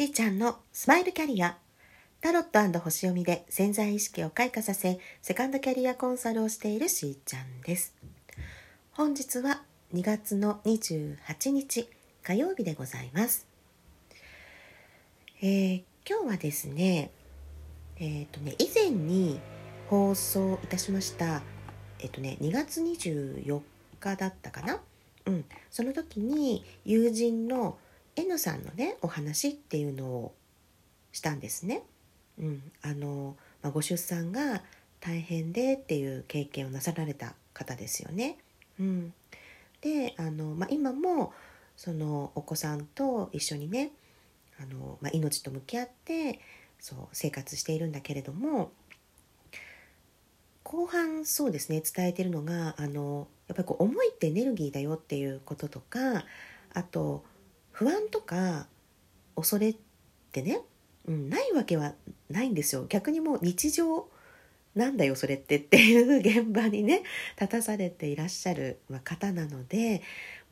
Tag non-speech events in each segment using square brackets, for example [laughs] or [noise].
しーちゃんのスマイルキャリアタロット星読みで潜在意識を開花させセカンドキャリアコンサルをしているしーちゃんです。本日は2月の28日火曜日でございます。えー、今日はですねえっ、ー、とね以前に放送いたしましたえっ、ー、とね2月24日だったかな？うん。その時に友人の N さんのねお話っていうのをしたんですね。うん、あの、まあ、ご出産が大変でっていう経験をなさられた方ですよね。うん、であの、まあ、今もそのお子さんと一緒にねあの、まあ、命と向き合ってそう生活しているんだけれども後半そうですね伝えてるのがあのやっぱりこう思いってエネルギーだよっていうこととかあと不安とか恐れってね、うん、ないわけはないんですよ逆にもう日常なんだよそれってっていう現場にね立たされていらっしゃる方なので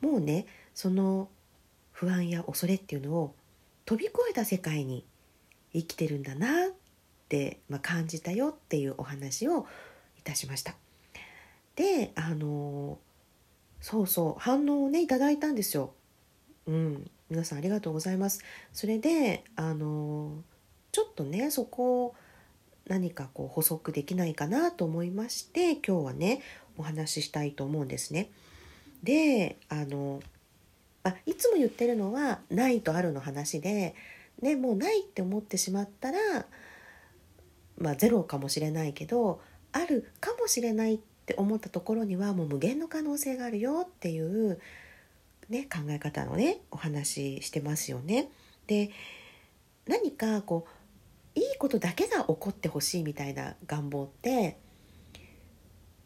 もうねその不安や恐れっていうのを飛び越えた世界に生きてるんだなって、まあ、感じたよっていうお話をいたしました。であのそうそう反応をねいただいたんですよ。うん、皆さんありがとうございます。それであのちょっとねそこを何かこう補足できないかなと思いまして今日はねお話ししたいと思うんですね。であのあいつも言ってるのはないとあるの話で、ね、もうないって思ってしまったら、まあ、ゼロかもしれないけどあるかもしれないって思ったところにはもう無限の可能性があるよっていうね、考え方のねお話してますよね。で何かこういいことだけが起こってほしいみたいな願望って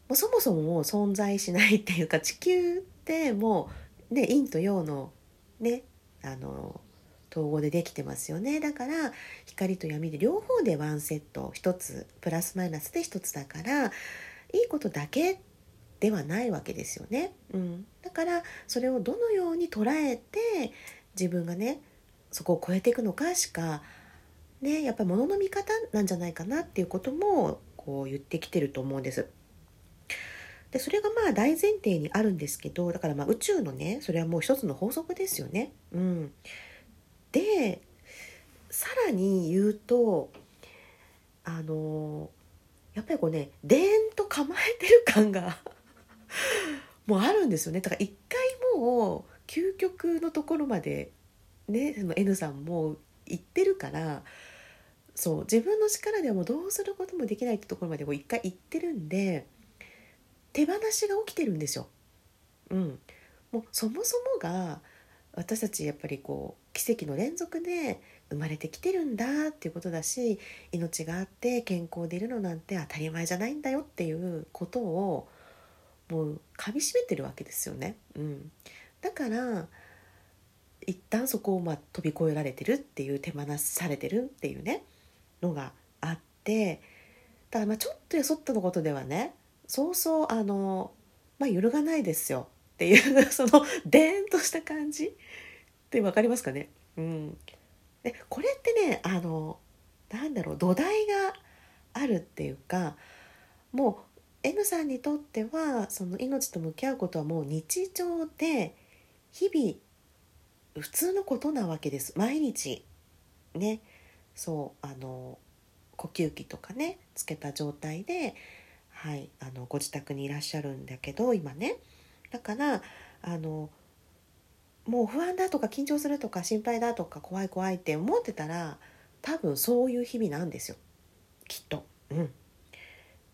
もうそもそももう存在しないっていうか地球ってもうね陰と陽のねあの統合でできてますよねだから光と闇で両方でワンセット1つプラスマイナスで1つだからいいことだけではないわけですよね。うん、だからそれをどのように捉えて自分がねそこを超えていくのかしかねやっぱりものの見方なんじゃないかなっていうこともこう言ってきてると思うんです。でそれがまあ大前提にあるんですけどだからまあ宇宙のねそれはもう一つの法則ですよね。うん、でさらに言うとあのやっぱりこうねでーんと構えてる感がもうあるんですよねだから一回もう究極のところまでねその N さんも行ってるからそう自分の力ではもうどうすることもできないってところまでもう一回行ってるんで手放しが起きてるんですよ。うん、もうそもそもが私たちやっぱりこう奇跡の連続で生まれてきてるんだっていうことだし命があって健康でいるのなんて当たり前じゃないんだよっていうことをもうかみしめてるわけですよね。うん、だから一旦そこをまあ飛び越えられてるっていう手放されてるっていうねのがあってただまあちょっとやそっとのことではねそうそうあのまあ揺るがないですよっていう [laughs] そのでーんとした感じって分かりますかね？うん、でこれってねあのなんだろう土台があるっていうかもう N さんにとってはその命と向き合うことはもう日常で日々普通のことなわけです。毎日。ね。そうあの呼吸器とかねつけた状態で、はい、あのご自宅にいらっしゃるんだけど今ね。だからあのもう不安だとか緊張するとか心配だとか怖い怖いって思ってたら多分そういう日々なんですよ。きっと。うん。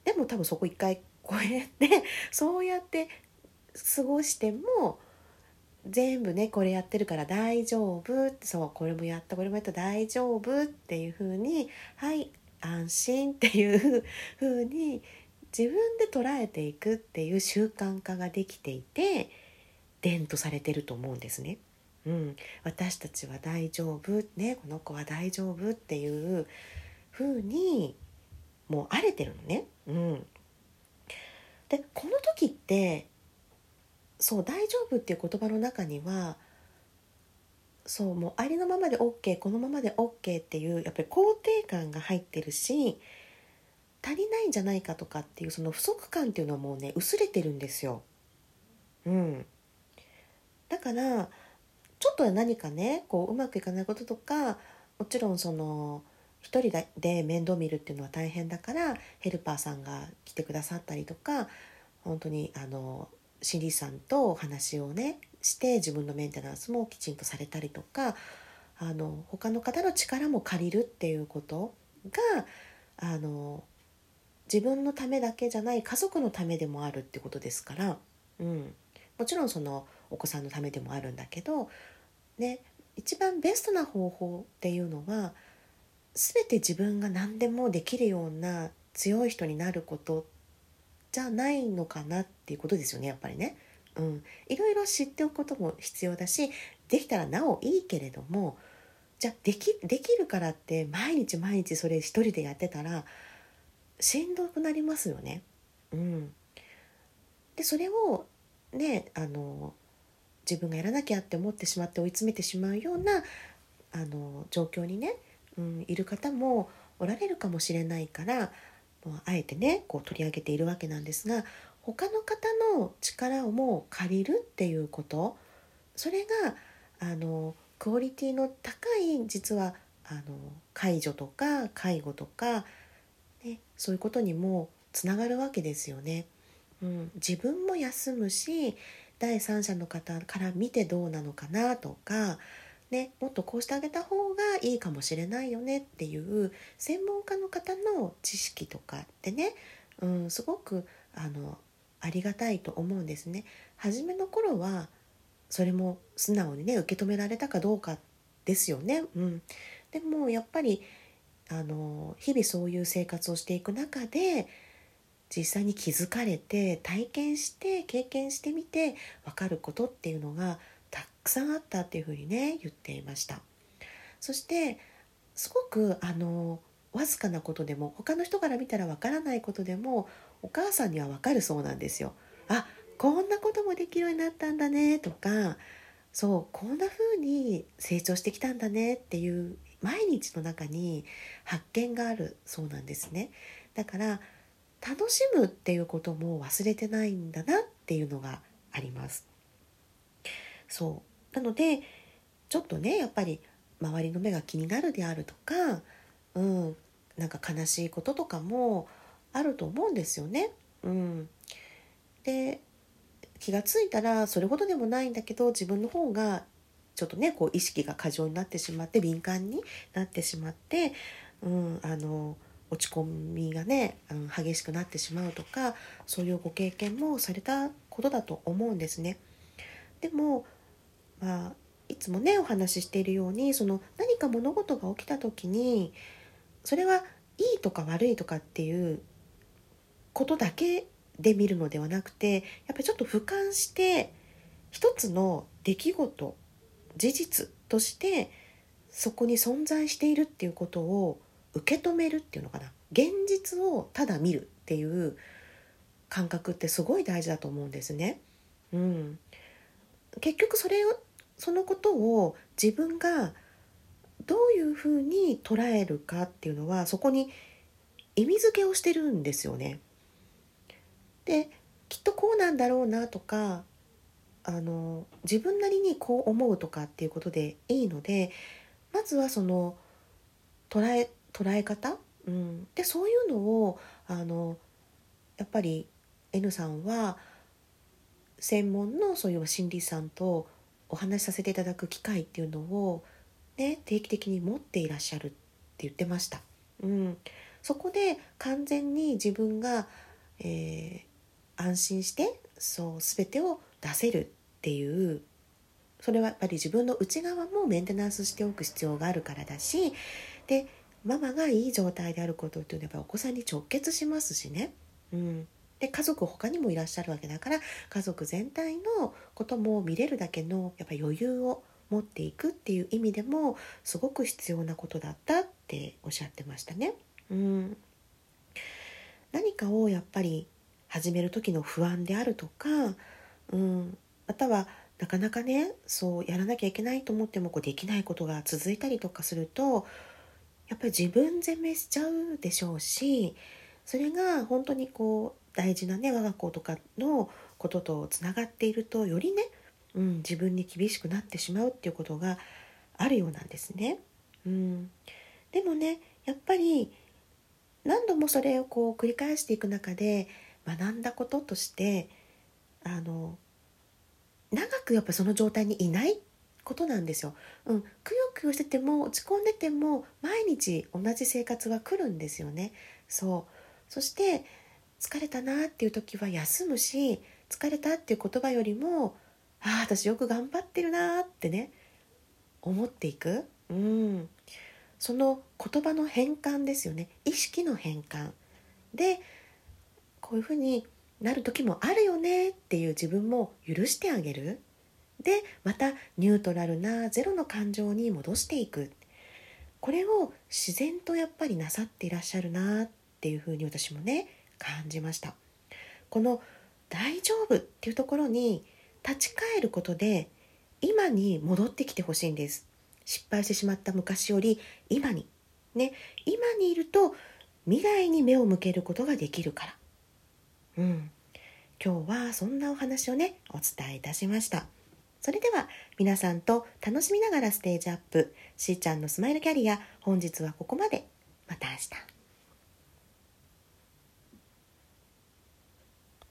でも多分そこ一回超えて [laughs] そうやって過ごしても全部ねこれやってるから大丈夫そうこれもやったこれもやった大丈夫っていう風にはい安心っていう風に自分で捉えていくっていう習慣化ができていて伝とされてると思うんですね。うん、私たちは大丈夫ねこの子は大丈夫っていう風にもう荒れてるのね。うん、でこの時ってそう「大丈夫」っていう言葉の中にはそうもうありのままで OK このままで OK っていうやっぱり肯定感が入ってるし足りないんじゃないかとかっていうその不足感っていうのはもうね薄れてるんですよ。うん、だからちょっと何かねこううまくいかないこととかもちろんその一人で面倒見るっていうのは大変だからヘルパーさんが来てくださったりとか本当にあの心理師さんとお話をねして自分のメンテナンスもきちんとされたりとかあの他の方の力も借りるっていうことがあの自分のためだけじゃない家族のためでもあるってことですから、うん、もちろんそのお子さんのためでもあるんだけど、ね、一番ベストな方法っていうのは全て自分が何でもできるような強い人になることじゃないのかなっていうことですよねやっぱりね。うん、いろいろ知っておくことも必要だしできたらなおいいけれどもじゃあできできるからって毎日毎日それ一人でやってたらしんどくなりますよね。うん、でそれをねあの自分がやらなきゃって思ってしまって追い詰めてしまうようなあの状況にね、うん、いる方もおられるかもしれないからもうあえてねこう取り上げているわけなんですが他の方の力をもう借りるっていうことそれがあのクオリティの高い実はあの介助とか介護とか、ね、そういうことにもつながるわけですよね。うん、自分も休むし第三者の方から見てどうなのかなとか、ね、もっとこうしてあげた方がいいかもしれないよねっていう専門家の方の知識とかってね、うん、すごくあのありがたいと思うんですね。初めの頃はそれも素直にね受け止められたかどうかですよね。うん、でもやっぱりあの日々そういう生活をしていく中で実際に気づかれて体験して経験してみて分かることっていうのがくさんあったっていうふうにね言っていましたそしてすごくあのわずかなことでも他の人から見たらわからないことでもお母さんにはわかるそうなんですよ。あこんなこともできるようになったんだねとかそうこんな風に成長してきたんだねっていう毎日の中に発見があるそうなんですね。だから楽しむっていうことも忘れてないんだなっていうのがあります。そうなのでちょっとねやっぱり周りの目が気になるであるとか、うん、なんか悲しいこととかもあると思うんですよね。うん、で気が付いたらそれほどでもないんだけど自分の方がちょっとねこう意識が過剰になってしまって敏感になってしまって、うん、あの落ち込みがね、うん、激しくなってしまうとかそういうご経験もされたことだと思うんですね。でも、まあ、いつもねお話ししているようにその何か物事が起きた時にそれはいいとか悪いとかっていうことだけで見るのではなくてやっぱりちょっと俯瞰して一つの出来事事実としてそこに存在しているっていうことを受け止めるっていうのかな現実をただ見るっていう感覚ってすごい大事だと思うんですね。うん、結局それそのことを自分がどういうふうに捉えるかっていうのはそこに意味付けをしてるんですよね。できっとこうなんだろうなとかあの自分なりにこう思うとかっていうことでいいのでまずはその捉え捉え方、うん、でそういうのをあのやっぱり N さんは専門のそういう心理師さんとお話しさせていただく機会っていうのを、ね、定期的に持っていらっしゃるって言ってました。うん、そこで完全に自分が、えー、安心してそう全てを出せるっていうそれはやっぱり自分の内側もメンテナンスしておく必要があるからだしでママがいい状態であることっていうのはやっぱお子さんに直結しますしね。うん、で家族他にもいらっしゃるわけだから家族全体のことも見れるだけのやっぱ余裕を持っていくっていう意味でもすごく必要なことだったっておっしゃってましたね。うん、何かをやっぱり始める時の不安であるとか、うん、またはなかなかねそうやらなきゃいけないと思ってもこうできないことが続いたりとかするとやっぱり自分責めしちゃうでしょうしそれが本当にこう大事なね我が子とかのこととつながっているとよりね、うん、自分に厳しくなってしまうっていうことがあるようなんですね。うん、でもねやっぱり何度もそれをこう繰り返していく中で学んだこととしてあの長くやっぱその状態にいないことなんですよ。うん、くよくよしてても落ち込んでても毎日同じ生活は来るんですよね。そうそして疲れたなっていう時は休むし疲れたっていう言葉よりもああ私よく頑張ってるなってね思っていく、うん、その言葉の変換ですよね。意識の変換。でこういうふうになる時もあるよねっていう自分も許してあげる。でまたニュートラルなゼロの感情に戻していく。これを自然とやっぱりなさっていらっしゃるなっていうふうに私もね感じました。この「大丈夫」っていうところに立ち返ることで今に戻ってきてほしいんです。失敗してしまった昔より今に。ね。今にいると未来に目を向けることができるから。うん。今日はそんなお話をねお伝えいたしました。それでは皆さんと楽しみながらステージアップしーちゃんのスマイルキャリア本日はここまで。また明日。